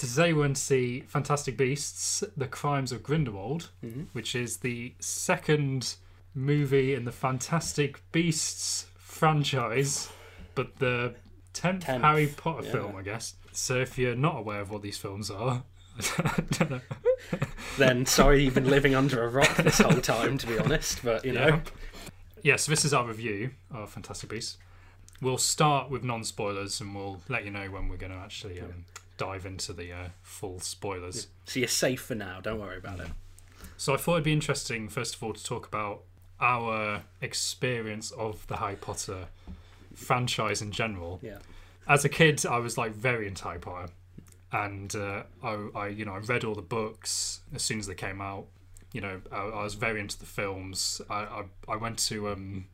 Today we're going to see Fantastic Beasts: The Crimes of Grindelwald, Mm-hmm. which is the second movie in the Fantastic Beasts franchise, but the tenth, Tenth, Harry Potter yeah. film, I guess. So if you're not aware of what these films are, I don't know. Then sorry you've been living under a rock this whole time, to be honest. But you know, Yeah. Yeah, so this is our review of Fantastic Beasts. We'll start with non spoilers and we'll let you know when we're going to actually um, dive into the uh, full spoilers. so you're safe for now. Don't worry about it. So I thought it'd be interesting, first of all, to talk about our experience of the Harry Potter franchise in general. Yeah. As a kid, I was like very into Harry Potter, and uh, I, I, you know, I read all the books as soon as they came out. You know, I, I was very into the films. I, I, I went to um,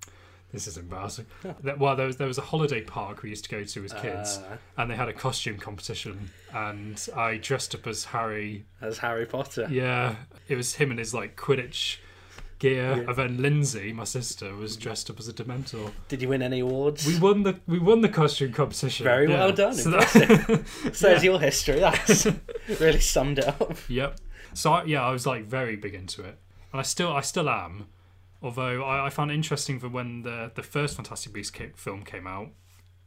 this is embarrassing. That- well, there was there was a holiday park we used to go to as kids, Uh, and they had a costume competition, and I dressed up as Harry as Harry Potter. yeah, it was him and his like Quidditch gear, Yeah. and then Lindsay, my sister, was dressed up as a Dementor. Did you win any awards? We won the we won the costume competition. Very yeah. well done. So Impressive. Says Yeah. your history. That's really summed it up. yep. So I, yeah, I was like very big into it, and I still I still am. Although I, I found it interesting that when the the first Fantastic Beasts film came out,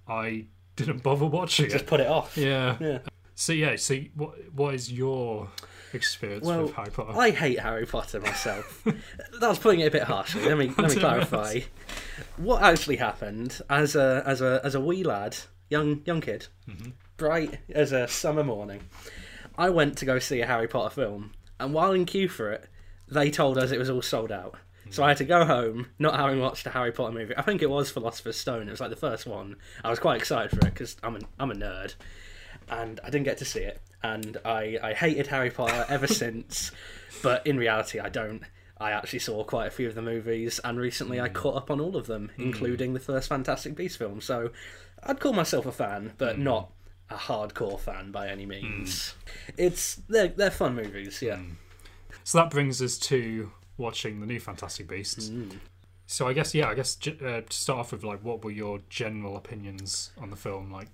I didn't bother watching Just it. put it off. Yeah. Yeah. So yeah. So what what is your experience Well, with Harry Potter? I hate Harry Potter myself. that was putting it a bit harshly. Let me let me clarify. What actually happened as a as a as a wee lad, young young kid, Mm-hmm. bright as a summer morning, I went to go see a Harry Potter film, and while in queue for it, they told us it was all sold out. So I had to go home, not having watched a Harry Potter movie. I think it was Philosopher's Stone. It was like the first one. I was quite excited for it because I'm a, I'm a nerd, and I didn't get to see it. And I, I hated Harry Potter ever since. But in reality, I don't. I actually saw quite a few of the movies, and recently I hmm. caught up on all of them, hmm. including the first Fantastic Beasts film. So I'd call myself a fan, but hmm. not a hardcore fan by any means. It's they're they're fun movies, yeah. So that brings us to watching the new Fantastic Beasts. Mm. So I guess yeah, I guess uh, to start off with, like, what were your general opinions on the film? Like,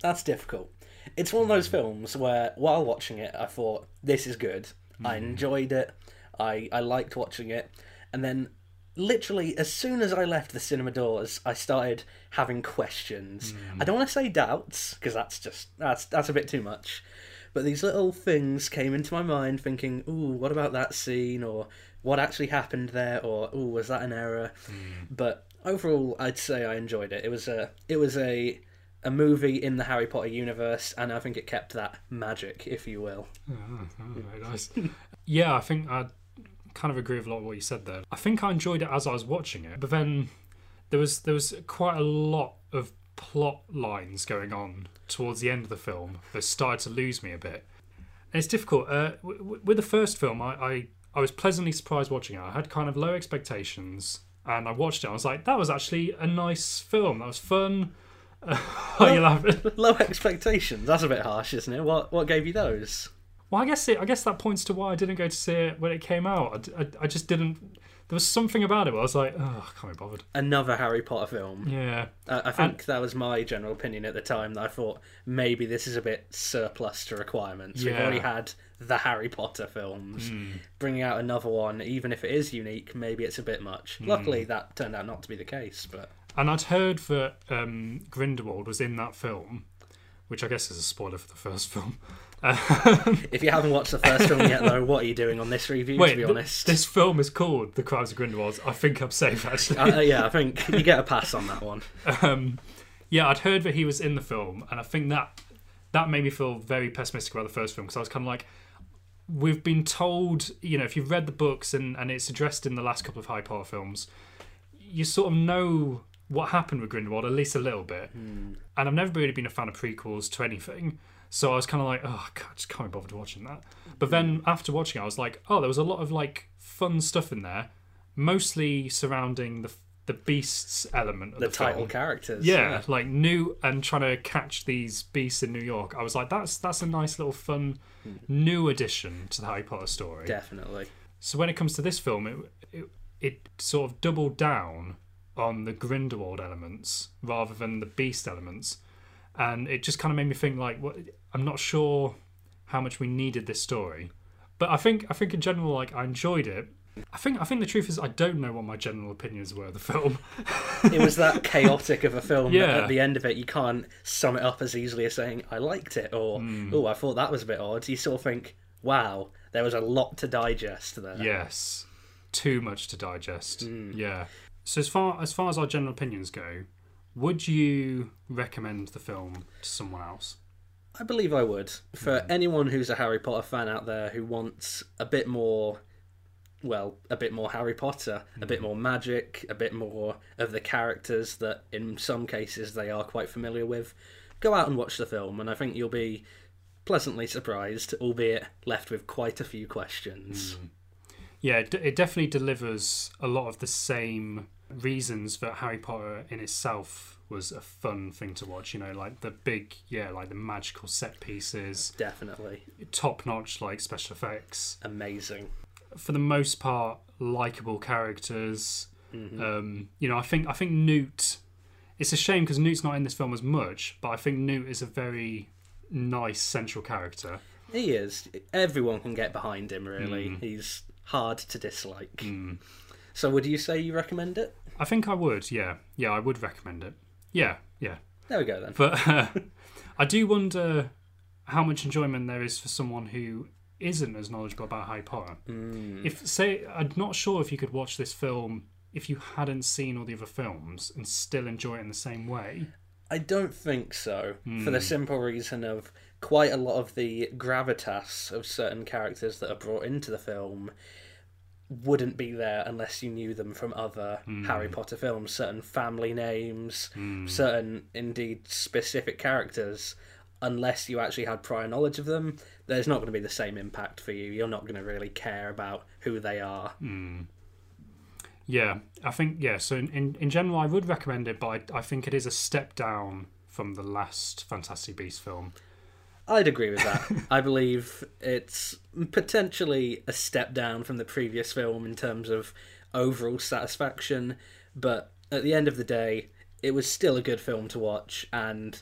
That's difficult. It's one of those films where, while watching it, I thought this is good. I mm-hmm. enjoyed it. I I liked watching it, and then literally as soon as I left the cinema doors, I started having questions. Mm. I don't want to say doubts because that's just that's that's a bit too much. But these little things came into my mind, thinking, "Ooh, what about that scene?" or "What actually happened there?" or "Ooh, was that an error?" Hmm. But overall, I'd say I enjoyed it. It was a it was a a movie in the Harry Potter universe, and I think it kept that magic, if you will. oh, oh, very nice. yeah, I think I kind of agree with a lot of what you said there. I think I enjoyed it as I was watching it, but then there was there was quite a lot of plot lines going on towards the end of the film that started to lose me a bit. And it's difficult. Uh, w- w- with the first film, I, I I was pleasantly surprised watching it. I had kind of low expectations, and I watched it. I was like, that was actually a nice film. That was fun. Are you laughing? Low expectations. That's a bit harsh, isn't it? What what gave you those? Well, I guess it, I guess that points to why I didn't go to see it when it came out. I, I, I just didn't. There was something about it where I was like, oh, I can't be bothered. Another Harry Potter film. Yeah, Uh, I think that was my general opinion at the time. That I thought maybe this is a bit surplus to requirements. We've already had the Harry Potter films. Bringing out another one, even if it is unique, maybe it's a bit much. Luckily, that turned out not to be the case. But and I'd heard that um, Grindelwald was in that film, which I guess is a spoiler for the first film. If you haven't watched the first film yet, though, what are you doing on this review? Wait, to be honest, this film is called The Crimes of Grindelwald. I think I'm safe actually. uh, yeah, I think you get a pass on that one. um, yeah, I'd heard that he was in the film, and I think that that made me feel very pessimistic about the first film because I was kind of like, we've been told, you know, if you've read the books and and it's addressed in the last couple of Harry Potter films, you sort of know what happened with Grindelwald at least a little bit. And I've never really been a fan of prequels to anything. So I was kind of like, oh, God, I just can't be bothered watching that. But then mm. after watching it, I was like, oh, there was a lot of like fun stuff in there, mostly surrounding the the beasts element of The the, title film. characters. Yeah, like new and trying to catch these beasts in New York. I was like, that's that's a nice little fun hmm. new addition to the Harry Potter story. definitely. So when it comes to this film, it, it it sort of doubled down on the Grindelwald elements rather than the beast elements. and it just kind of made me think like, what, I'm not sure how much we needed this story, but I think I think in general like I enjoyed it. I think I think the truth is I don't know what my general opinions were of the film. It was that chaotic of a film that Yeah. at the end of it you can't sum it up as easily as saying I liked it or Hmm. oh I thought that was a bit odd. You sort of think, wow, there was a lot to digest there. Yes, too much to digest. Yeah. So as far as far as our general opinions go, would you recommend the film to someone else? I believe I would. For Hmm. anyone who's a Harry Potter fan out there who wants a bit more, well, a bit more Harry Potter, a Hmm. bit more magic, a bit more of the characters that in some cases they are quite familiar with, go out and watch the film, and I think you'll be pleasantly surprised, albeit left with quite a few questions. Yeah, it, it definitely delivers a lot of the same reasons that Harry Potter in itself was a fun thing to watch. You know, like the big, yeah, like the magical set pieces, Definitely. top notch like special effects. Amazing. For the most part, likable characters. Mm-hmm. Um, you know, I think I think Newt. It's a shame because Newt's not in this film as much, but I think Newt is a very nice central character. He is. Everyone can get behind him, really. Mm. He's hard to dislike. So, would you say you recommend it? I think I would, yeah, yeah, I would recommend it. Yeah, yeah. There we go then. But uh, I do wonder how much enjoyment there is for someone who isn't as knowledgeable about Harry Potter. If say, I'm not sure if you could watch this film if you hadn't seen all the other films and still enjoy it in the same way. I don't think so, for the simple reason of quite a lot of the gravitas of certain characters that are brought into the film wouldn't be there unless you knew them from other hmm. Harry Potter films. Certain family names, hmm. certain indeed specific characters. Unless you actually had prior knowledge of them, there's not going to be the same impact for you. You're not going to really care about who they are. Hmm. Yeah, I think yeah. So in, in, in general, I would recommend it, but I, I think it is a step down from the last Fantastic Beasts film. I'd agree with that. I believe it's potentially a step down from the previous film in terms of overall satisfaction, but at the end of the day, it was still a good film to watch and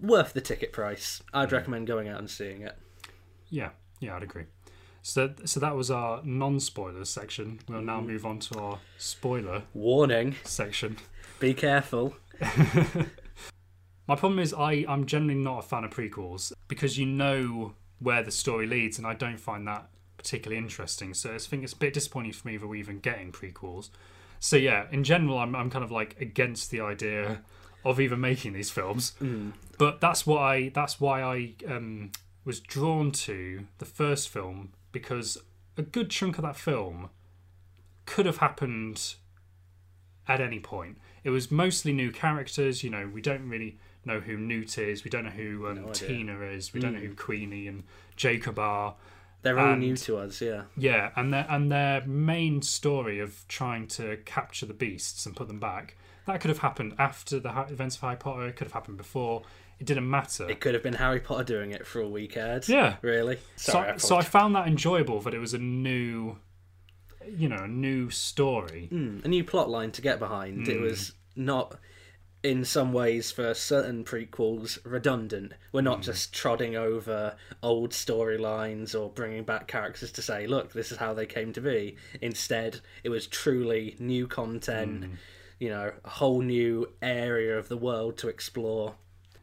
worth the ticket price. I'd mm. recommend going out and seeing it. Yeah, yeah, I'd agree. So so that was our non-spoilers section. We'll now mm. move on to our spoiler Warning, section. be careful. My problem is I I'm generally not a fan of prequels because you know where the story leads, and I don't find that particularly interesting. So I think it's a bit disappointing for me that we're even getting prequels. So yeah, in general, I'm I'm kind of like against the idea of even making these films. But that's why that's why I um, was drawn to the first film because a good chunk of that film could have happened at any point. It was mostly new characters. You know, we don't really know who Newt is. We don't know who um, No. Tina is. We don't know who Queenie and Jacob are. They're all new to us, yeah. Yeah, and their and their main story of trying to capture the beasts and put them back that could have happened after the events of Harry Potter. It could have happened before. It didn't matter. It could have been Harry Potter doing it for a weekend. Yeah. Really? so, I so I found that enjoyable that it was a new, you know, a new story. Mm, a new plot line to get behind. It Mm. was not, in some ways, for certain prequels, redundant. We're Mm. not just trotting over old storylines or bringing back characters to say, look, this is how they came to be. Instead, it was truly new content, Mm. you know, a whole new area of the world to explore.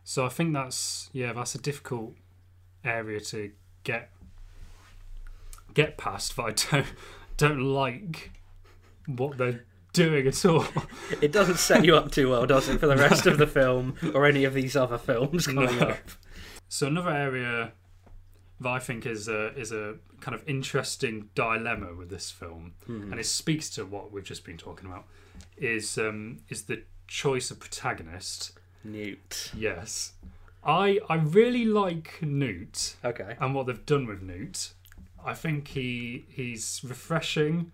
So I think that's yeah, that's a difficult area to get get past. But I don't don't like what they're doing at all. It doesn't set you up too well, does it, for the rest of the film or any of these other films coming No. up? So another area that I think is a is a kind of interesting dilemma with this film, and it speaks to what we've just been talking about, is um, is the choice of protagonist. Newt. Yes, I I really like Newt Okay. and what they've done with Newt. I think he he's refreshing.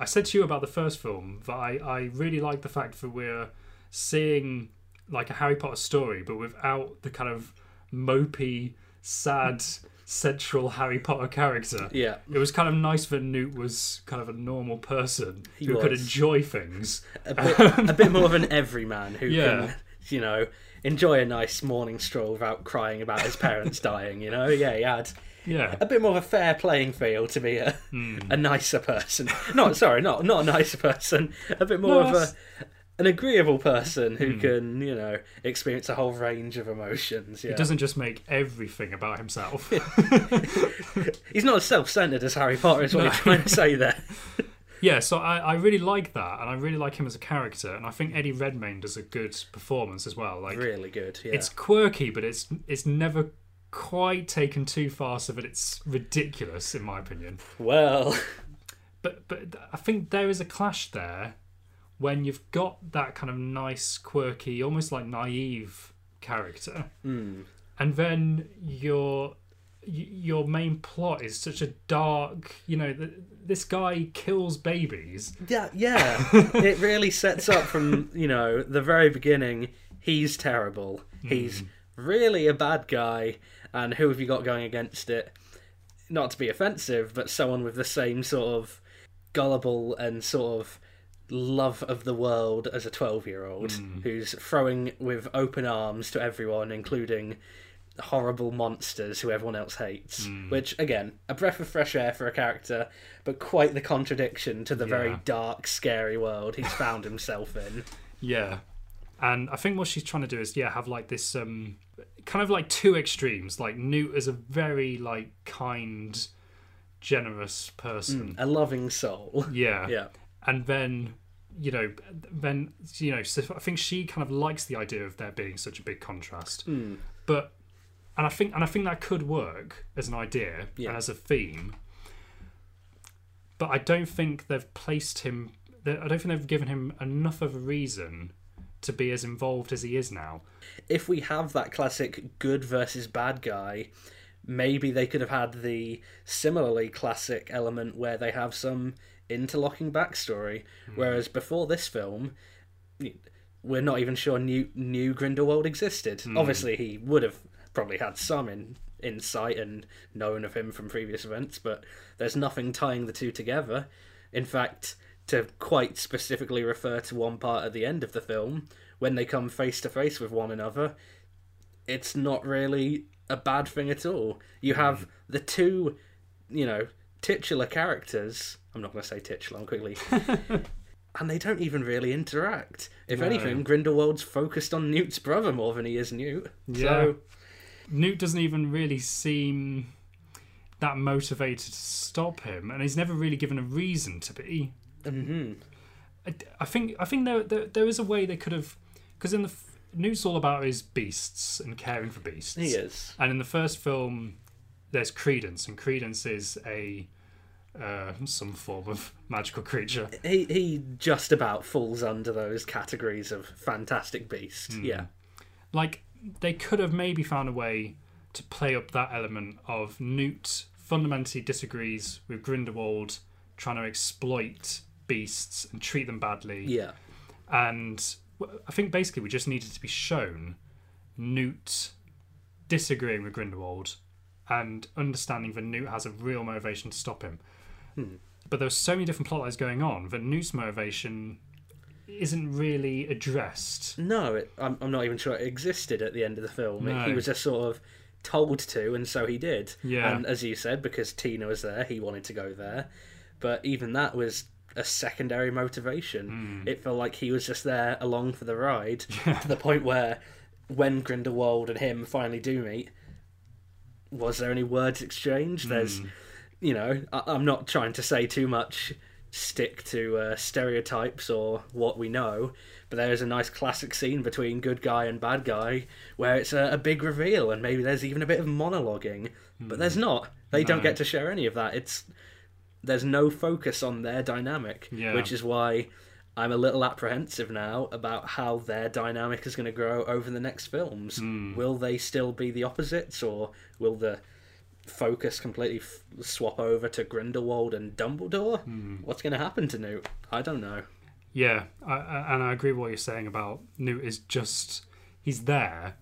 I said to you about the first film that I, I really like the fact that we're seeing like a Harry Potter story, but without the kind of mopey, sad, central Harry Potter character. Yeah. It was kind of nice that Newt was kind of a normal person He who could enjoy things. a bit, a bit more of an everyman who Yeah. can, you know, enjoy a nice morning stroll without crying about his parents dying. You know, yeah, he had Yeah. a bit more of a fair playing field to be a Hmm. a nicer person. Not sorry, not not a nicer person. A bit more No, of that's- a an agreeable person who Hmm. can you know experience a whole range of emotions. Yeah, He doesn't just make everything about himself. he's not as self-centered as Harry Potter. Is what you're trying to say there. yeah, so I, I really like that, and I really like him as a character, and I think Eddie Redmayne does a good performance as well. Like Really good. Yeah. it's quirky, but it's it's never quite taken too far so that it's ridiculous, in my opinion. well, But but I think there is a clash there when you've got that kind of nice, quirky, almost like naive character, mm, and then your your main plot is such a dark. You know, th- this guy kills babies. yeah, yeah. it really sets up from you know the very beginning. He's terrible. He's really a bad guy. And who have you got going against it? Not to be offensive, but someone with the same sort of gullible and sort of love of the world as a 12 year old who's throwing with open arms to everyone, including horrible monsters who everyone else hates. Which, again, a breath of fresh air for a character, but quite the contradiction to the very dark, scary world he's found himself in. Yeah. And I think what she's trying to do is, yeah, have like this um kind of like two extremes. Like Newt is a very like kind, generous person. A loving soul. Yeah. Yeah. And then, you know, then you know, so I think she kind of likes the idea of there being such a big contrast. Hmm. But and I think and I think that could work as an idea Yeah. and as a theme. But I don't think they've placed him. I don't think they've given him enough of a reason to be as involved as he is now. if we have that classic good versus bad guy, maybe they could have had the similarly classic element where they have some interlocking backstory. Hmm. Whereas before this film, we're not even sure new new Grindelwald existed. Hmm. Obviously, he would have probably had some in insight and known of him from previous events, but there's nothing tying the two together. In fact, to quite specifically refer to one part at the end of the film, when they come face to face with one another, it's not really a bad thing at all. You have mm. the two, you know, titular characters. I'm not going to say titular I'm quickly. and they don't even really interact. If No. anything, Grindelwald's focused on Newt's brother more than he is Newt. So, Newt doesn't even really seem that motivated to stop him, and he's never really given a reason to be. Mhm. I, I think I think there, there there is a way they could have because in the f- Newt's all about his beasts and caring for beasts. he is. And in the first film, there's Credence, and Credence is a uh, some form of magical creature. He he just about falls under those categories of fantastic beast. Hmm. Yeah. Like they could have maybe found a way to play up that element of Newt fundamentally disagrees with Grindelwald trying to exploit beasts and treat them badly. Yeah. and I think basically we just needed to be shown Newt disagreeing with Grindelwald and understanding that Newt has a real motivation to stop him. Hmm. But there were so many different plot lines going on that Newt's motivation isn't really addressed. No, it, I'm, I'm not even sure it existed at the end of the film. It- he was just sort of told to, and so he did. Yeah. And as you said, because Tina was there, he wanted to go there. But even that was a secondary motivation. Hmm. It felt like he was just there along for the ride to the point where when Grindelwald and him finally do meet, was there any words exchanged? There's, hmm. you know, I, I'm not trying to say too much stick to uh, stereotypes or what we know, but there is a nice classic scene between good guy and bad guy where it's a, a big reveal and maybe there's even a bit of monologuing, but there's hmm. not. They don't get to share any of that. It's there's no focus on their dynamic, Yeah. which is why I'm a little apprehensive now about how their dynamic is going to grow over the next films. Hmm. Will they still be the opposites, or will the focus completely f- swap over to Grindelwald and Dumbledore? Hmm. What's going to happen to Newt? I don't know. Yeah, I, I, and I agree with what you're saying about Newt is just he's there.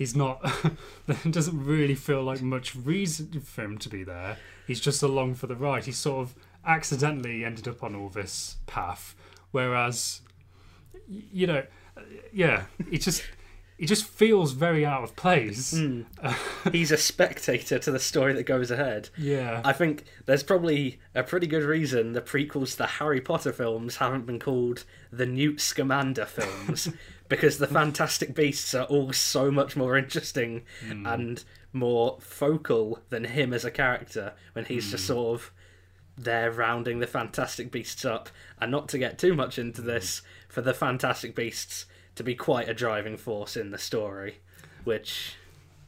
He's not. there doesn't really feel like much reason for him to be there. He's just along for the ride. He sort of accidentally ended up on all this path, whereas, you know, yeah, it just It just feels very out of place. Hmm. He's a spectator to the story that goes ahead. Yeah. I think there's probably a pretty good reason the prequels to the Harry Potter films haven't been called the Newt Scamander films because the Fantastic Beasts are all so much more interesting hmm. and more focal than him as a character when he's just hmm. sort of there rounding the Fantastic Beasts up. And not to get too much into hmm. this, for the Fantastic Beasts to be quite a driving force in the story, which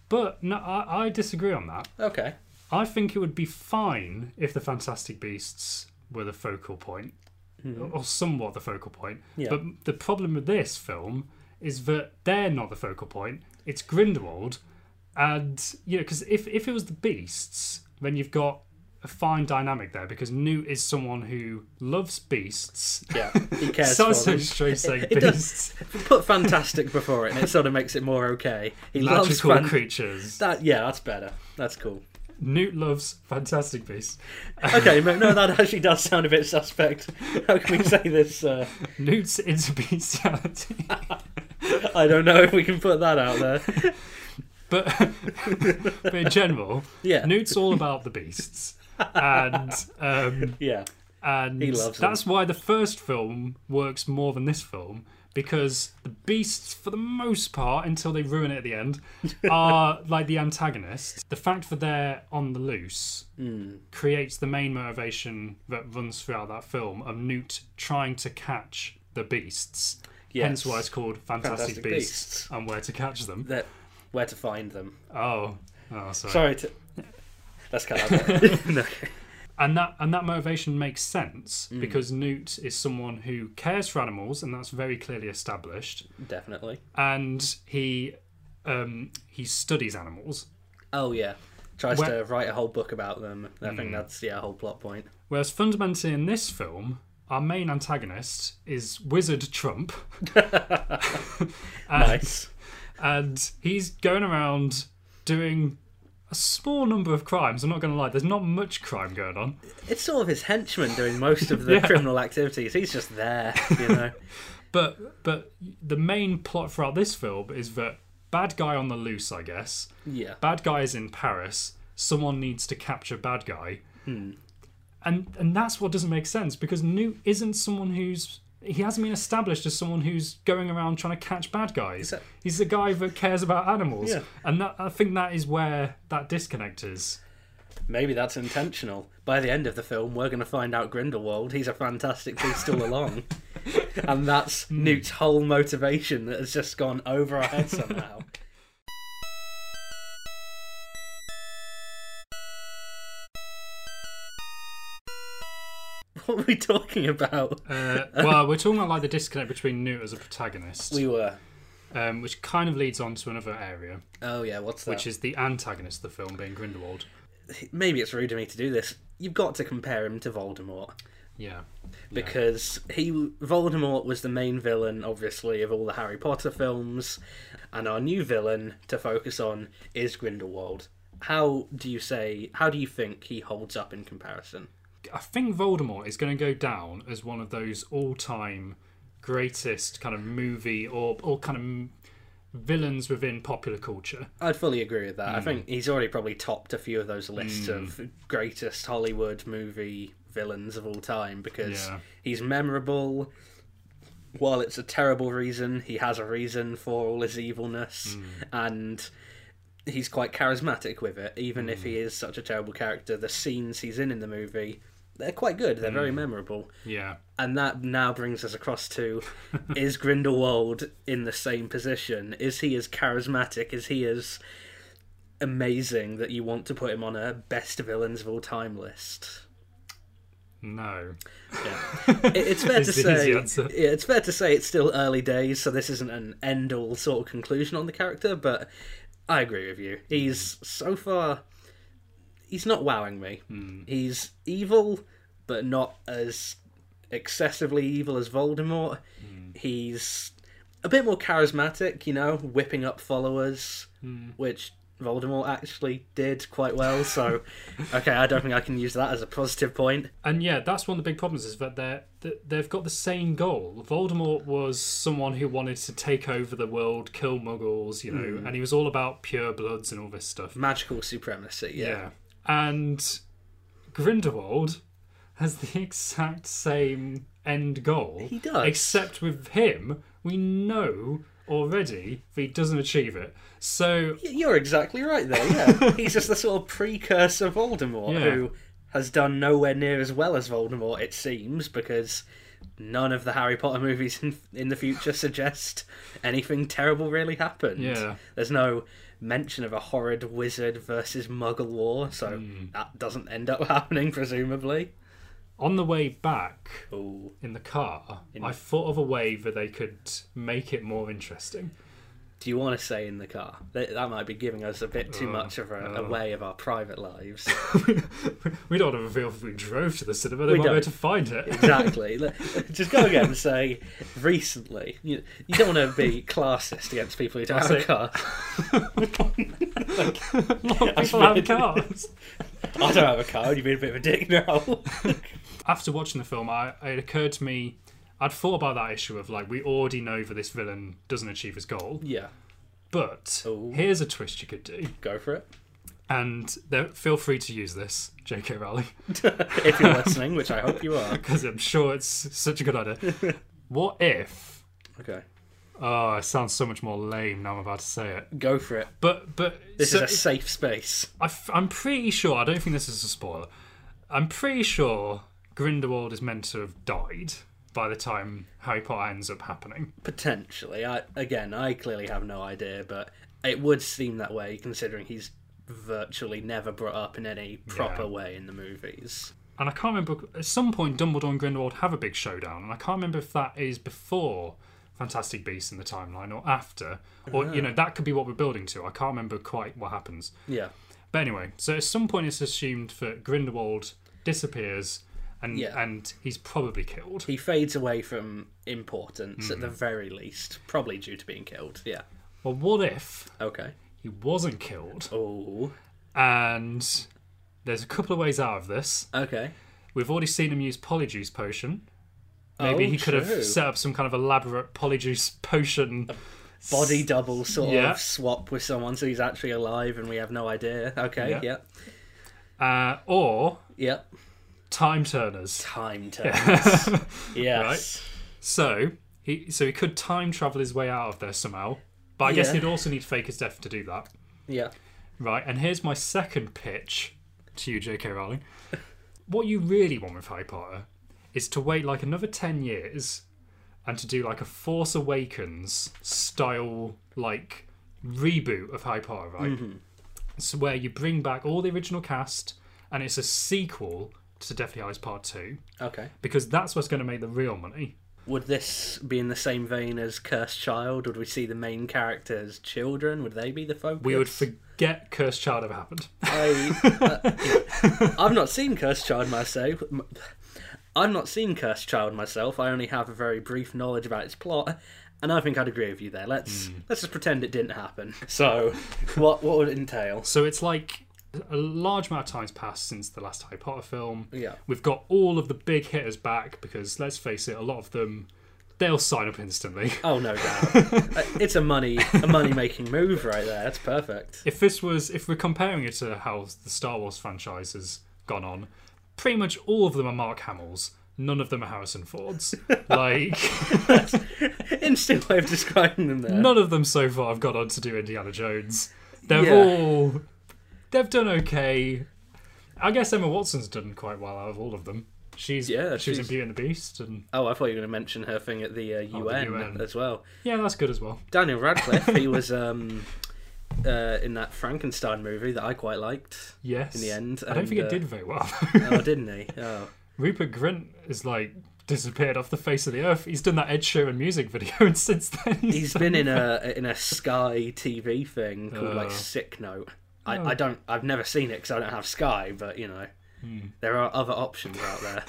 But no, I, I disagree on that. okay, I think it would be fine if the Fantastic Beasts were the focal point, Mm-hmm. or somewhat the focal point. Yeah. But the problem with this film is that they're not the focal point. It's Grindelwald, and you know, because if if it was the Beasts, then you've got a fine dynamic there because Newt is someone who loves beasts. yeah, he cares Sounds for so strange saying It does. beasts, Put fantastic before it, and it sort of makes it more okay. He loves magical fan- creatures. that. Yeah, that's better. That's cool. Newt loves fantastic beasts. Okay, no, that actually does sound a bit suspect. How can we say this? Uh, Newt's into bestiality. I don't know if we can put that out there. But, but in general, Yeah. Newt's all about the beasts, and um, Yeah, and He loves them. that's why the first film works more than this film because the beasts, for the most part, until they ruin it at the end, are like the antagonists. The fact that they're on the loose Hmm. creates the main motivation that runs throughout that film of Newt trying to catch the beasts. Yes. Hence why it's called Fantastic, Fantastic beasts, Beasts. and where to catch them. that where to find them. Oh, oh, sorry. Sorry to. Let's cut that. no. And that and that motivation makes sense Mm. because Newt is someone who cares for animals, and that's very clearly established. Definitely. And he um, he studies animals, Oh yeah, tries Where- to write a whole book about them. I think that's yeah a whole plot point. whereas fundamentally in this film, our main antagonist is Wizard Trump, Nice. and he's going around doing a small number of crimes. I'm not going to lie, there's not much crime going on. It's sort of his henchman doing most of the Yeah. criminal activities. He's just there, you know. But but the main plot throughout this film is that bad guy on the loose, I guess. yeah. Bad guy is in Paris. Someone needs to capture bad guy, Hmm. and and that's what doesn't make sense because Newt isn't someone who's he hasn't been established as someone who's going around trying to catch bad guys. that- He's a guy that cares about animals, Yeah. and that, I think that is where that disconnect is. Maybe that's intentional. By the end of the film, we're going to find out Grindelwald. He's a fantastic beast all along. and that's hmm. Newt's whole motivation that has just gone over our head somehow. what are we talking about? Uh, well, we're talking about like the disconnect between Newt as a protagonist, We were. um, which kind of leads on to another area, Oh, yeah, what's that? which is the antagonist of the film being Grindelwald. Maybe it's rude of me to do this. You've got to compare him to Voldemort. Yeah. because he Voldemort was the main villain, obviously, of all the Harry Potter films, and our new villain to focus on is Grindelwald. How do you say? How do you think he holds up in comparison? I think Voldemort is going to go down as one of those all-time greatest kind of movie or or kind of villains within popular culture. I'd fully agree with that. I Hmm. think he's already probably topped a few of those lists of greatest Hollywood movie villains of all time because Yeah. he's memorable. While it's a terrible reason, he has a reason for all his evilness, Hmm. and he's quite charismatic with it. Even if Hmm. he is such a terrible character, the scenes he's in in the movie they're quite good. They're very Hmm. memorable, Yeah. and that now brings us across to: is Grindelwald in the same position? Is he as charismatic? Is he as amazing that you want to put him on a best villains of all time list? No. Yeah. It- it's fair to Is the easy say yeah, it's fair to say it's still early days, so this isn't an end all sort of conclusion on the character, but I agree with you. He's so far he's not wowing me. Hmm. He's evil, but not as excessively evil as Voldemort. Hmm. He's a bit more charismatic, you know, whipping up followers, Hmm. which Voldemort actually did quite well. So, okay, I don't think I can use that as a positive point. And yeah, that's one of the big problems is that they're they've got the same goal. Voldemort was someone who wanted to take over the world, kill Muggles, you know, and he was all about pure bloods and all this stuff. Magical supremacy, yeah. Yeah. And Grindelwald has the exact same end goal. He does. Except with him, we know already that he doesn't achieve it. So You're exactly right there, yeah. He's just the sort of precursor Voldemort Yeah. who has done nowhere near as well as Voldemort, it seems, because none of the Harry Potter movies in, in the future suggest anything terrible really happened. Yeah. There's no mention of a horrid wizard versus muggle war, so Hmm. that doesn't end up happening, presumably. on the way back Ooh. in the car, I thought of a way that they could make it more interesting. Do you want to say in the car? That, that might be giving us a bit too Uh, much of a, away of our private lives. we don't want to reveal if we drove to the cinema. They We might be don't. able to find it. Exactly. Just go again and say recently. You, you don't want to be classist against people who don't have say- cars. People have cars. I don't have a car. You've been a bit of a dick now. After watching the film, I, it occurred to me I'd thought about that issue of like we already know that this villain doesn't achieve his goal, yeah, but Ooh. here's a twist you could do, go for it. and there, feel free to use this, J.K. Rowling, if you're listening, which I hope you are. because I'm sure it's such a good idea. what if? Okay, Oh, it sounds so much more lame now I'm about to say it. go for it. But but This so- is a safe space. I f- I'm pretty sure. I don't think this is a spoiler. I'm pretty sure Grindelwald is meant to have died by the time Harry Potter ends up happening. Potentially. I again, I clearly have no idea, but it would seem that way considering he's virtually never brought up in any proper Yeah. way in the movies. And I can't remember. At some point, Dumbledore and Grindelwald have a big showdown, and I can't remember if that is before Fantastic Beasts in the timeline or after, or you oh. know that could be what we're building to. I can't remember quite what happens. Yeah. But anyway, so at some point it's assumed that Grindelwald disappears, and Yeah. and he's probably killed. He fades away from importance at the Mm-hmm. very least, probably due to being killed. Yeah. Well, what if Okay. he wasn't killed? Oh. And there's a couple of ways out of this. Okay. We've already seen him use Polyjuice Potion. Maybe Oh, he could true. have set up some kind of elaborate Polyjuice Potion. Body double sort Yeah. of swap with someone so he's actually alive and we have no idea. Okay. Yeah. Yeah. Uh, or Yeah. Time Turners. Time turns. yes. So he so he could time travel his way out of there somehow. But I guess he'd also need to fake his death to do that. Yeah. Right, and here's my second pitch to you, J.K. Rowling. What you really want with Harry Potter is to wait like another 10 years and to do like a Force Awakens style, like, reboot of Harry Potter, right? Mm-hmm. So, where you bring back all the original cast and it's a sequel to Deathly Hallows Part 2, Okay. because that's what's going to make the real money. Would this be in the same vein as Cursed Child? Would we see the main characters' children? Would they be the focus? We would forget Cursed Child ever happened. I, uh, I've not seen Cursed Child myself. I've not seen Cursed Child myself. I only have a very brief knowledge about its plot, and I think I'd agree with you there. Let's let's just pretend it didn't happen. So, what what would it entail? So it's like a large amount of time's passed since the last Harry Potter film. Yeah. We've got all of the big hitters back because let's face it, a lot of them they'll sign up instantly. Oh no doubt, Uh, it's a money a money making move right there. That's perfect. If this was if we're comparing it to how the Star Wars franchise has gone on, pretty much all of them are Mark Hamill's. None of them are Harrison Ford's. like Instant way of describing them there. none of them so far have got on to do Indiana Jones. They've Yeah. all they've done okay. I guess Emma Watson's done quite well out of all of them. She's Yeah, she was in she's- Beauty and the Beast, and Oh, I thought you were going to mention her thing at the, uh, Oh, the UN, UN. as well. yeah, that's good as well. Daniel Radcliffe, he was um, uh, in that Frankenstein movie that I quite liked. Yes. In the end, I don't think it uh, did very well. Oh, didn't he? Oh, Rupert Grint is like disappeared off the face of the earth. He's done that Ed Sheeran music video, and since then he's, he's been in a in a Sky TV thing called like Oh. Sick Note. I, Oh. I don't. I've never seen it because I don't have Sky, but you know, Hmm. there are other options out there.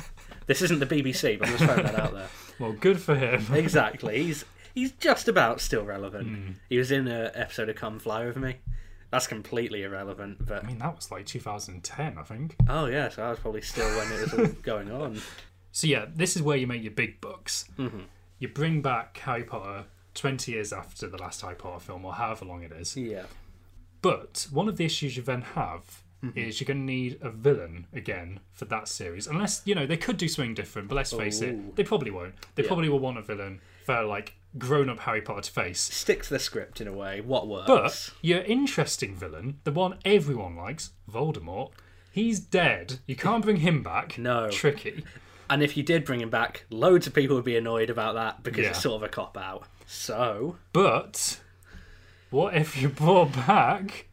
this isn't the BBC, but I'm just throwing that out there. well, good for him. Exactly. He's he's just about still relevant. Hmm. He was in an episode of Come Fly with Me. That's completely irrelevant. But I mean, that was like 2010, I think. oh yeah, so I was probably still when it was all going on. So yeah, this is where you make your big bucks. Mm-hmm. You bring back Harry Potter 20 years after the last Harry Potter film, or however long it is. Yeah. But one of the issues you then have Mm-hmm. is you're going to need a villain again for that series. Unless, you know, they could do something different, but let's face Ooh. it, they probably won't. They Yeah. probably will want a villain for, like, grown up Harry Potter to face. Stick to the script in a way. What works? But your interesting villain, the one everyone likes, Voldemort, he's dead. You can't bring him back. No. Tricky. And if you did bring him back, loads of people would be annoyed about that because Yeah. it's sort of a cop out. So, But what if you brought back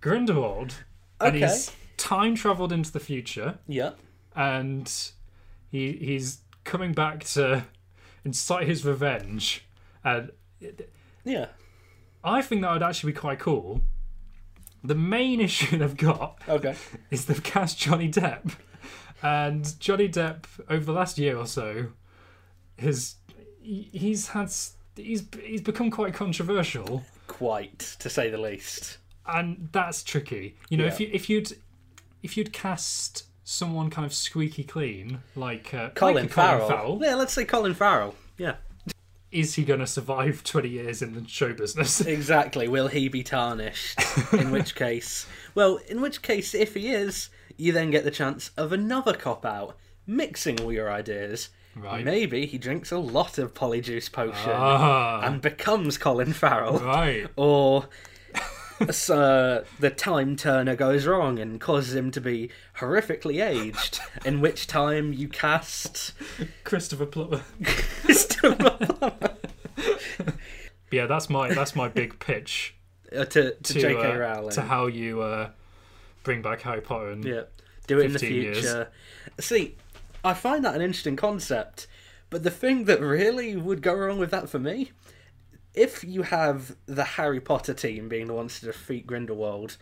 Grindelwald? And Okay. he's time travelled into the future yeah. and he he's coming back to incite his revenge. And Yeah. I think that would actually be quite cool. The main issue they've got Okay. is they've cast Johnny Depp. And Johnny Depp, over the last year or so, has he- he's had s- he's he's become quite controversial, Quite, to say the least. and that's tricky. You know, if you if you'd if you'd cast someone kind of squeaky clean like uh, Colin, like a Farrell. Yeah, let's say Colin Farrell. Yeah. is he going to survive twenty years in the show business? Exactly. Will he be tarnished? In which case, well, in which case, if he is, you then get the chance of another cop out, mixing all your ideas. Right. Maybe he drinks a lot of polyjuice potion Ah, and becomes Colin Farrell. right. Or uh, the time turner goes wrong and causes him to be horrifically aged, in which time you cast. Christopher Plummer. Yeah, that's my that's my big pitch Uh, to, to, to J.K. uh, Rowling. to how you uh, bring back Harry Potter. And, Yeah, do it in the 15 years. future. See, I find that an interesting concept, but the thing that really would go wrong with that for me, if you have the Harry Potter team being the ones to defeat Grindelwald,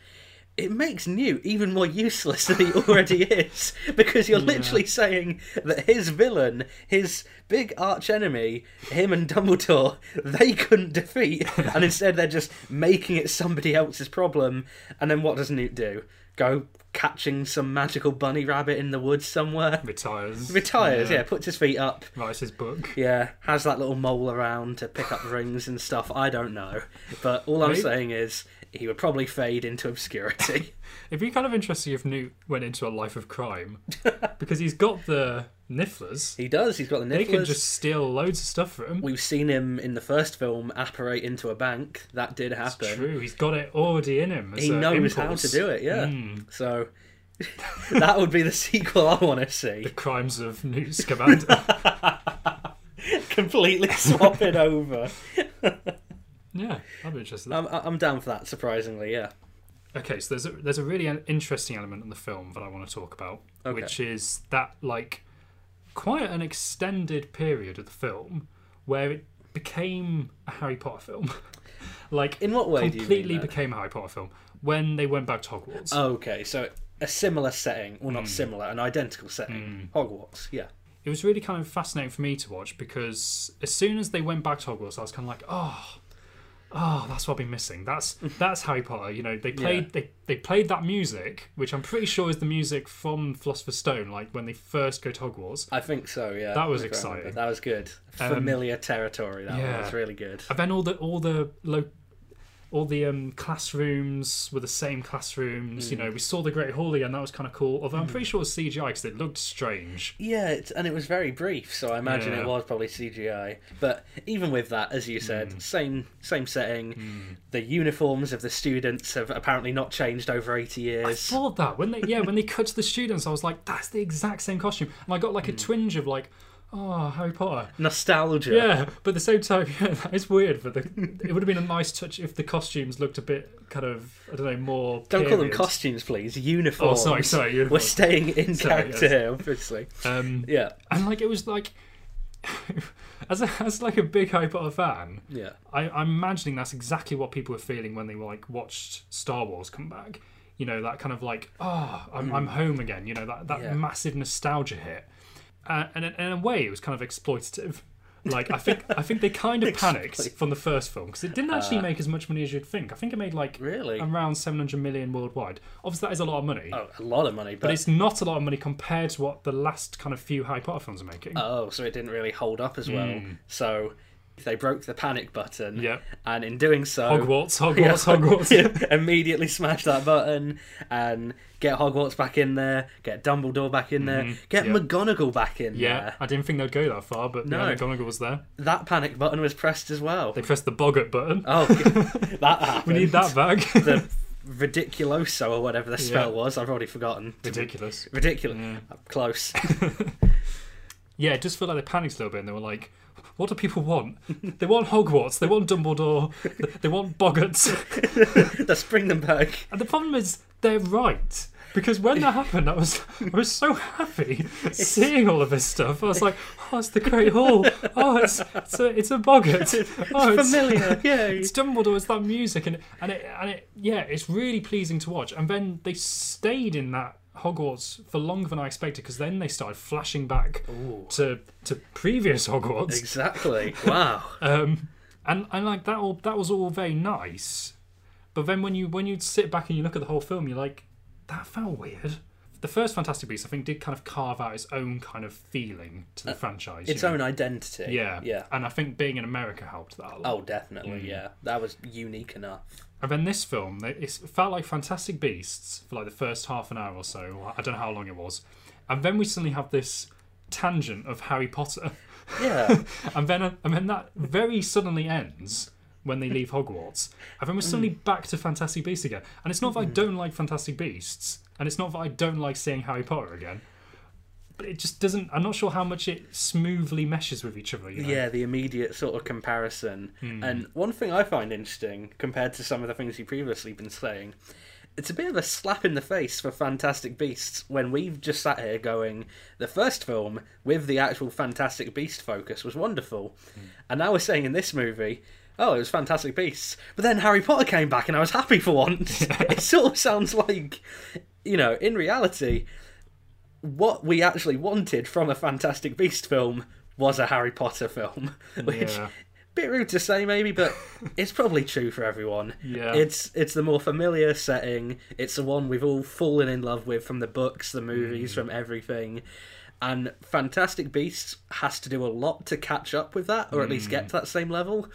it makes Newt even more useless than he already is because you're literally saying that his villain, his big arch enemy, him and Dumbledore, they couldn't defeat, and instead they're just making it somebody else's problem. And then what does Newt do? Go catching some magical bunny rabbit in the woods somewhere. retires. Retires, yeah, puts his feet up, Writes his book. yeah, has that little mole around to pick up rings and stuff. I don't know. But all I'm Maybe- saying is he would probably fade into obscurity. It'd be kind of interesting if Newt went into a life of crime because he's got the nifflers. he does, he's got the nifflers. They can just steal loads of stuff from him. We've seen him in the first film apparate into a bank. That did happen. True, he's got it already in him. as He knows how to do it, yeah. Mm. So that would be the sequel I want to see. The crimes of Newt Scamander. Completely swap it over. Yeah, I'd be interested. I'm, I'm down for that, surprisingly, yeah. Okay, so there's a, there's a really interesting element in the film that I want to talk about, Okay. which is that like quite an extended period of the film where it became a Harry Potter film. like In what way do you mean completely became a Harry Potter film when they went back to Hogwarts. Okay, so a similar setting, well, Hmm. not similar, an identical setting. Hogwarts, yeah. it was really kind of fascinating for me to watch because as soon as they went back to Hogwarts, I was kind of like, oh, oh, that's what I've been missing. That's that's Harry Potter. You know, they played Yeah. they, they played that music, which I'm pretty sure is the music from Philosopher's Stone, like when they first go to Hogwarts. I think so, yeah. That was I can't remember. exciting. That was good. Um, Familiar territory, that yeah. was really good. And then all the all the lo- all the um, classrooms were the same classrooms. You Hmm. know, we saw the Great Hall again. That was kind of cool. Although I'm pretty sure it was CGI because it looked strange. Yeah, and it was very brief, so I imagine Yeah. it was probably CGI. But even with that, as you said, Hmm. same same setting. The uniforms of the students have apparently not changed over eighty years. I thought that when they yeah when they cut to the students, I was like, that's the exact same costume, and I got Hmm. like a twinge of like, oh Harry Potter. Nostalgia. Yeah, but at the same time, yeah, that is weird. But the, it would have been a nice touch if the costumes looked a bit kind of I don't know more. Don't call them costumes, please. Oh, Uniforms. sorry, sorry. We're staying in Sorry, character yes. here, obviously. Um, Yeah, and like it was like, as a, as like a big Harry Potter fan, yeah. I, I'm imagining that's exactly what people were feeling when they like watched Star Wars come back. You know that kind of like, oh, I'm, I'm home again. You know that that. Yeah. massive nostalgia hit, uh, and in, in a way, it was kind of exploitative. Like I think I think they kind of panicked from the first film because it didn't actually Uh, make as much money as you'd think. I think it made like Really? around 700 million worldwide. Obviously, that is a lot of money, Oh, a lot of money, but, but it's not a lot of money compared to what the last kind of few Harry Potter films are making. oh, so it didn't really hold up as well. Mm. So they broke the panic button, Yeah. and in doing so, Hogwarts, Hogwarts, Yeah, Hogwarts. immediately smash that button and get Hogwarts back in there, get Dumbledore back in there, get Mm-hmm. yeah. McGonagall back in Yeah, there. I didn't think they'd go that far, but No. yeah, McGonagall was there. That panic button was pressed as well. They pressed the Boggart button. Oh, that happened. we need that back. The ridiculoso or whatever the spell Yeah. was. I've already forgotten. Ridiculous. Ridiculous. Yeah. Close. Yeah, it just felt like they panicked a little bit and they were like, what do people want? They want Hogwarts, they want Dumbledore, they want Boggarts. Let's bring them back. And the problem is, they're right. Because when that happened, I was I was so happy seeing all of this stuff. I was like, "Oh, it's the Great Hall. Oh, it's it's a, it's a boggart. Oh, it's, Familiar. Yeah, it's Dumbledore. It's that music and and it and it yeah, it's really pleasing to watch. And then they stayed in that Hogwarts for longer than I expected because then they started flashing back Ooh. to to previous Hogwarts. Exactly. Wow. Um, and and like that all that was all very nice, but then when you when you sit back and you look at the whole film, you're like, that felt weird. The first Fantastic Beasts, I think, did kind of carve out its own kind of feeling to the uh, franchise. you Its know? own identity. yeah, Yeah. And I think being in America helped that a lot. Oh, definitely. Mm. Yeah. That was unique enough. And then this film, it felt like Fantastic Beasts for like the first half an hour or so. I don't know how long it was, and then we suddenly have this tangent of Harry Potter. Yeah. and then and then that very suddenly ends when they leave Hogwarts, and then we're suddenly mm. back to Fantastic Beasts again. And it's not that I mm. don't like Fantastic Beasts, and it's not that I don't like seeing Harry Potter again, but it just doesn't. I'm not sure how much it smoothly meshes with each other. You know? Yeah, the immediate sort of comparison. Hmm. And one thing I find interesting compared to some of the things you've previously been saying, it's a bit of a slap in the face for Fantastic Beasts when we've just sat here going, the first film with the actual Fantastic Beast focus was wonderful. Hmm. And now we're saying in this movie, oh, it was Fantastic Beasts. But then Harry Potter came back and I was happy for once. it sort of sounds like, you know, in reality, what we actually wanted from a Fantastic Beast film was a Harry Potter film, which Yeah. bit rude to say maybe, but it's probably true for everyone. Yeah. It's it's the more familiar setting. It's the one we've all fallen in love with from the books, the Mm. movies, from everything. And Fantastic Beasts has to do a lot to catch up with that, or at least Mm. get to that same level.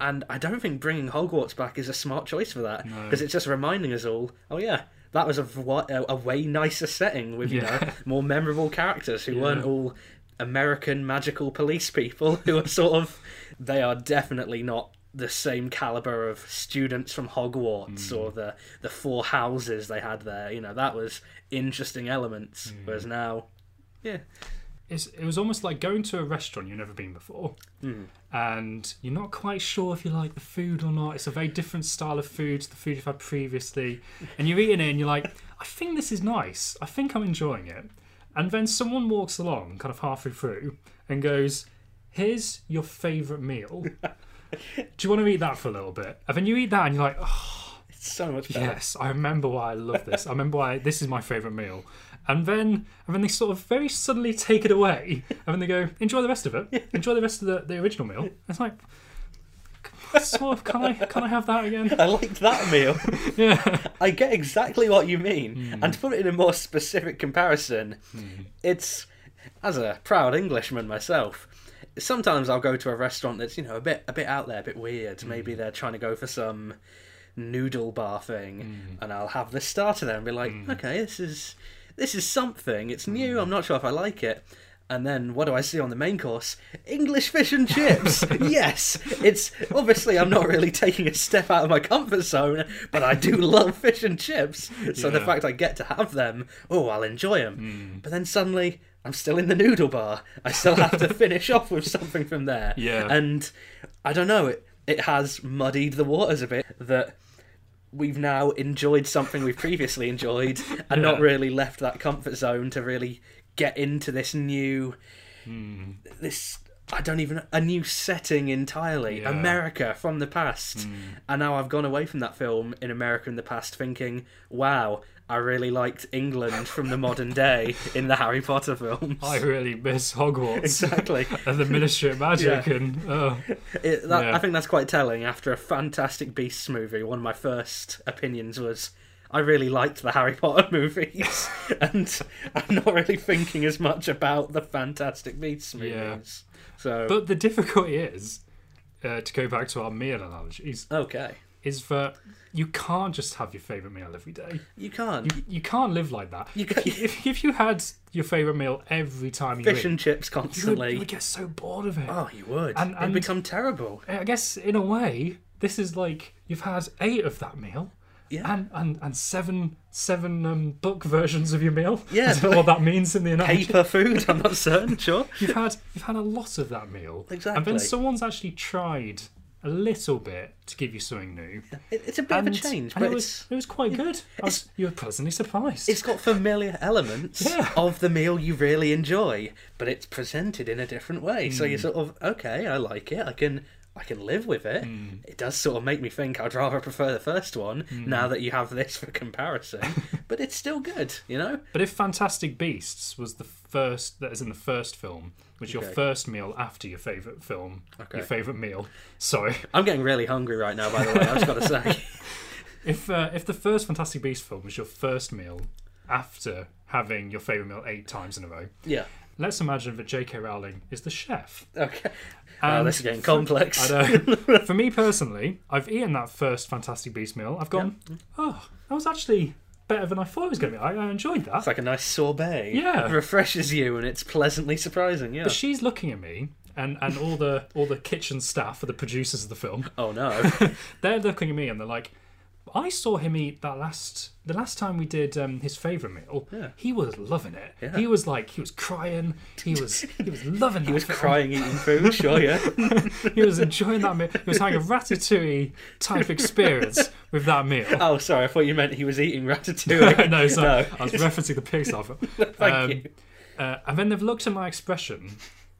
And I don't think bringing Hogwarts back is a smart choice for that, because it's just reminding us all, oh yeah, that was a, a, a way nicer setting with you know more memorable characters who Yeah. weren't all American magical police people who are sort of they are definitely not the same caliber of students from Hogwarts Hmm. or the the four houses they had there. You know that was interesting elements. Hmm. Whereas now, yeah, it's, it was almost like going to a restaurant you've never been before, hmm. and you're not quite sure if you like the food or not. It's a very different style of food to the food you've had previously, and you're eating it and you're like, I think this is nice. I think I'm enjoying it. And then someone walks along, kind of halfway through, and goes, "Here's your favourite meal. Do you want to eat that for a little bit?" And then you eat that, and you're like, "Oh, it's so much better. Yes, I remember why I love this. I remember why this is my favourite meal. And then and then they sort of very suddenly take it away, and then they go, enjoy the rest of it. Enjoy the rest of the, the original meal. It's like, sort of, can I can I have that again? I liked that meal. Yeah, I get exactly what you mean. Hmm. And to put it in a more specific comparison, it's as a proud Englishman myself. Sometimes I'll go to a restaurant that's you know a bit a bit out there, a bit weird. Maybe Hmm. they're trying to go for some noodle bar thing, Hmm. and I'll have the starter there and be like, okay, this is this is something. It's new. I'm not sure if I like it. And then what do I see on the main course? English fish and chips. yes, it's obviously I'm not really taking a step out of my comfort zone, but I do love fish and chips. So the fact I get to have them, oh, I'll enjoy them. Hmm. But then suddenly I'm still in the noodle bar. I still have to finish off with something from there. Yeah. And I don't know. It it has muddied the waters a bit that we've now enjoyed something we've previously enjoyed and not really left that comfort zone to really get into this new Hmm. this I don't even a new setting entirely. Yeah. America from the past. And now I've gone away from that film in America in the past thinking, wow, I really liked England from the modern day in the Harry Potter films. I really miss Hogwarts exactly. and the Ministry of Magic, Yeah. and oh, It, that, Yeah. I think that's quite telling. After a Fantastic Beasts movie, one of my first opinions was I really liked the Harry Potter movies, and I'm not really thinking as much about the Fantastic Beasts movies. Yeah. So but the difficulty is uh, to go back to our meal analogies okay, is that you can't just have your favorite meal every day. you can't. You, you can't live like that. You if, you- if, if you had your favorite meal every time you Fish eat, and chips you would, constantly. you would get so bored of it. Oh, you would. And- It'd become terrible. I guess in a way, this is like you've had eight of that meal. Yeah. And, and and seven seven um, book versions of your meal. Yeah, I don't know what that means in the analogy. Paper food. I'm not certain. Sure. You've had you've had a lot of that meal. Exactly. And then someone's actually tried a little bit to give you something new. It's a bit and, of a change, but it was it was quite good. I was, you were pleasantly surprised. it's got familiar elements Yeah. of the meal you really enjoy, but it's presented in a different way. So Hmm. you're sort of okay. I like it. I can. I can live with it. Hmm. It does sort of make me think I'd rather prefer the first one now that you have this for comparison. but it's still good, you know. But if Fantastic Beasts was the first that is in the first film, was your Okay. first meal after your favourite film, Okay. your favourite meal. Sorry. I'm getting really hungry right now. By the way, I've just got to say. If uh, if the first Fantastic Beasts film was your first meal after having your favourite meal eight times in a row, yeah. let's imagine that J.K. Rowling is the chef. Okay. Wow, this is getting complex. I know. For me personally, I've eaten that first Fantastic Beast meal. I've gone, oh, that was actually better than I thought it was going to be. I, I enjoyed that. It's like a nice sorbet. Yeah. It refreshes you and it's pleasantly surprising. Yeah. But she's looking at me, and, and all the all the kitchen staff, or the producers of the film, Oh no. they're looking at me and they're like, I saw him eat that last the last time we did um, his favorite meal. Yeah. He was loving it. Yeah. He was like he was crying. He was he was loving. he was crying eating food, sure, yeah. He was enjoying that meal. He was having a ratatouille type experience with that meal. Oh, sorry, I thought you meant he was eating ratatouille. no, sorry. No. I was referencing the Pixar film. Thank Um, you. Uh, and then they've looked at my expression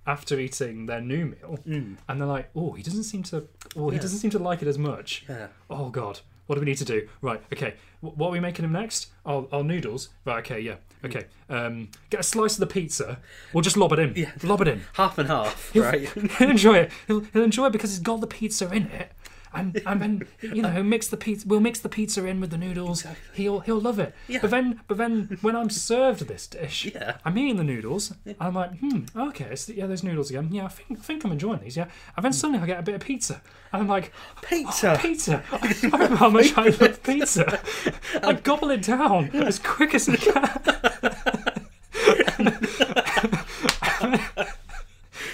after eating their new meal, and they're like, "Oh, he doesn't seem to. Oh, he doesn't seem to like it as much. Yeah. Oh God, what do we need to do? Right, okay. W- what are we making him next? Our, oh, noodles. Right, okay, yeah, okay. Um, get a slice of the pizza. We'll just lob it in. Yeah. Lob it in. Half and half, right? He'll enjoy it. He'll, he'll enjoy it because he's got the pizza in it. And, and then you know mix the pizza. We'll mix the pizza in with the noodles. He'll he'll love it. Yeah. But then but then when I'm served this dish, Yeah. I'm eating the noodles. I'm like, hmm, okay, so, yeah, there's noodles again. Yeah, I think I think I'm enjoying these. Yeah, and then suddenly I get a bit of pizza, and I'm like, Pizza. pizza. I don't remember how much I love pizza. I gobble it down as quick as I can.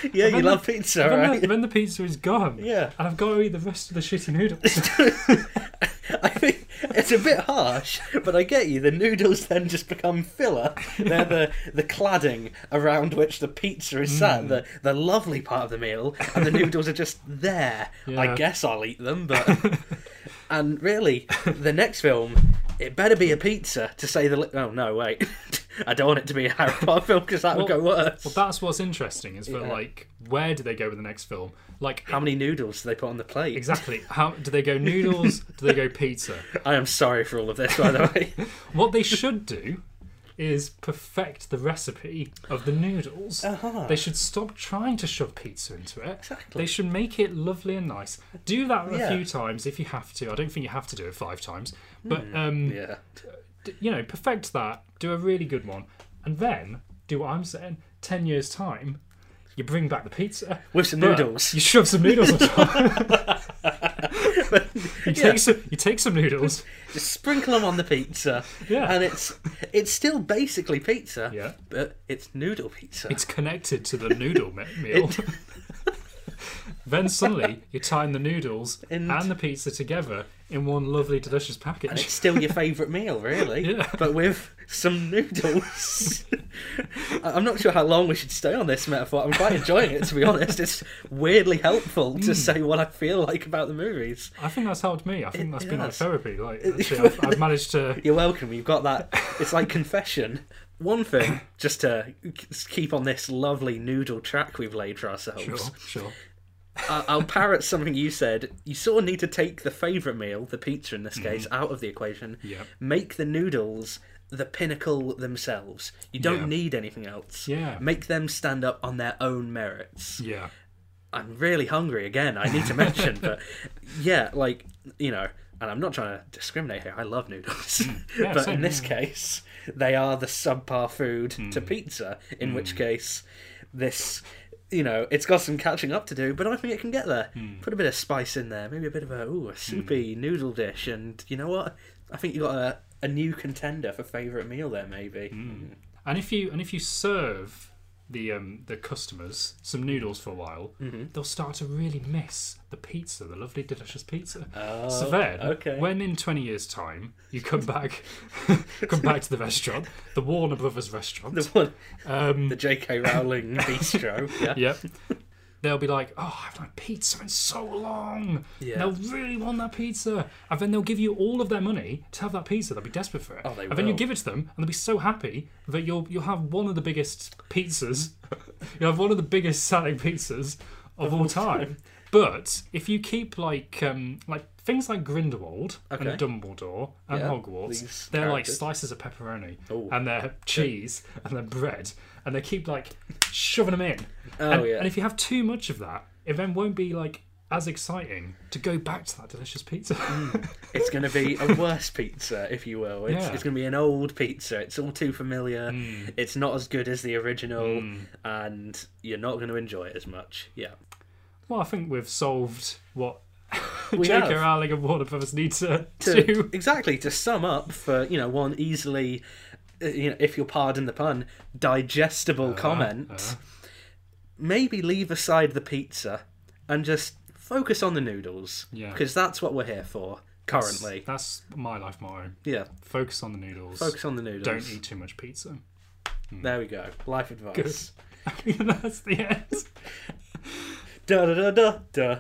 Yeah, you love the- pizza, Then, right? the, then the pizza is gone. Yeah. And I've got to eat the rest of the shitty noodles. I think it's a bit harsh, but I get you. The noodles then just become filler. They're the, the cladding around which the pizza is Mm. sat, the, the lovely part of the meal, and the noodles are just there. Yeah. I guess I'll eat them, but. and really, the next film, it better be a pizza to say the. Li- oh, no, wait. I don't want it to be a Harry Potter film because that would go worse. Well, that's what's interesting is that Yeah. like, where do they go with the next film? Like, How many noodles do they put on the plate? exactly? How do they go? Noodles? do they go pizza? I am sorry for all of this, by the way. What they should do is perfect the recipe of the noodles. Uh-huh. They should stop trying to shove pizza into it. Exactly. They should make it lovely and nice. Do that a Yeah. few times if you have to. I don't think you have to do it five times, but um, Hmm. yeah. You know, perfect that. Do a really good one, and then do what I'm saying. Ten years time, you bring back the pizza. With some noodles. You shove some noodles on top. you take Yeah. some. You take some noodles. Just sprinkle them on the pizza, Yeah. and it's it's still basically pizza, Yeah. but it's noodle pizza. It's connected to the noodle me- meal. then suddenly you're tying the noodles And- and the pizza together in one lovely, delicious and package. it's still your favourite meal, really. Yeah. But with some noodles. I'm not sure how long we should stay on this metaphor. I'm quite enjoying it, to be honest. It's weirdly helpful Hmm. to say what I feel like about the movies. I think that's helped me. I think that's It been like therapy. Like, actually, I've, I've managed to. You're welcome. You've got that. It's like confession one thing, just to keep on this lovely noodle track we've laid for ourselves, Sure, sure. I- I'll parrot something you said. You sort of need to take the favourite meal, the pizza in this case, out of the equation. Mm-hmm. Yep. Make the noodles the pinnacle themselves. You don't Yeah. need anything else. Yeah. Make them stand up on their own merits. Yeah. I'm really hungry again. I need to mention, but yeah, like you know, and I'm not trying to discriminate here. I love noodles, Mm. Yeah, but same, in this yeah. case, they are the subpar food to Mm. pizza. In which case, this. You know, it's got some catching up to do, but I think it can get there. Mm. Put a bit of spice in there, maybe a bit of a ooh, a soupy noodle dish, and you know what? I think you got a, a new contender for favourite meal there, maybe. Mm. And if you and if you serve the um, the customers some noodles for a while, Mm-hmm. they'll start to really miss the pizza, the lovely, delicious pizza. Oh, so then, okay. when in twenty years' time you come back, come back to the restaurant, the Warner Brothers restaurant, The one, um, the J.K. Rowling bistro. Yeah. Yep. They'll be like, "Oh, I haven't had pizza in so long." Yeah. They'll really want that pizza, and then they'll give you all of their money to have that pizza. They'll be desperate for it. Oh, they and then you give it to them, and they'll be so happy that you'll you'll have one of the biggest pizzas. you'll have one of the biggest selling pizzas of, all time. But if you keep like um, like things like Grindelwald Okay. and Dumbledore and Yeah, Hogwarts, they're like slices of pepperoni Oh. and their cheese and their bread, and they keep like shoving them in. Oh, and, yeah. and if you have too much of that, it then won't be like as exciting to go back to that delicious pizza. It's going to be a worse pizza, if you will. It's, Yeah. it's going to be an old pizza. It's all too familiar. Mm. It's not as good as the original, and you're not going to enjoy it as much. Yeah. well, I think we've solved what J.K. have. Rowling and Warner Brothers need to, To, do. exactly to sum up for you know one easily, uh, you know, if you'll pardon the pun, digestible comment. uh. Maybe leave aside the pizza and just focus on the noodles. Yeah. Because that's what we're here for currently. That's my life motto. Yeah. Focus on the noodles. Focus on the noodles. Don't eat too much pizza. There we go. Life advice. That's the end. Da da da da da.